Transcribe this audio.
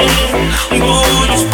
Whoa, just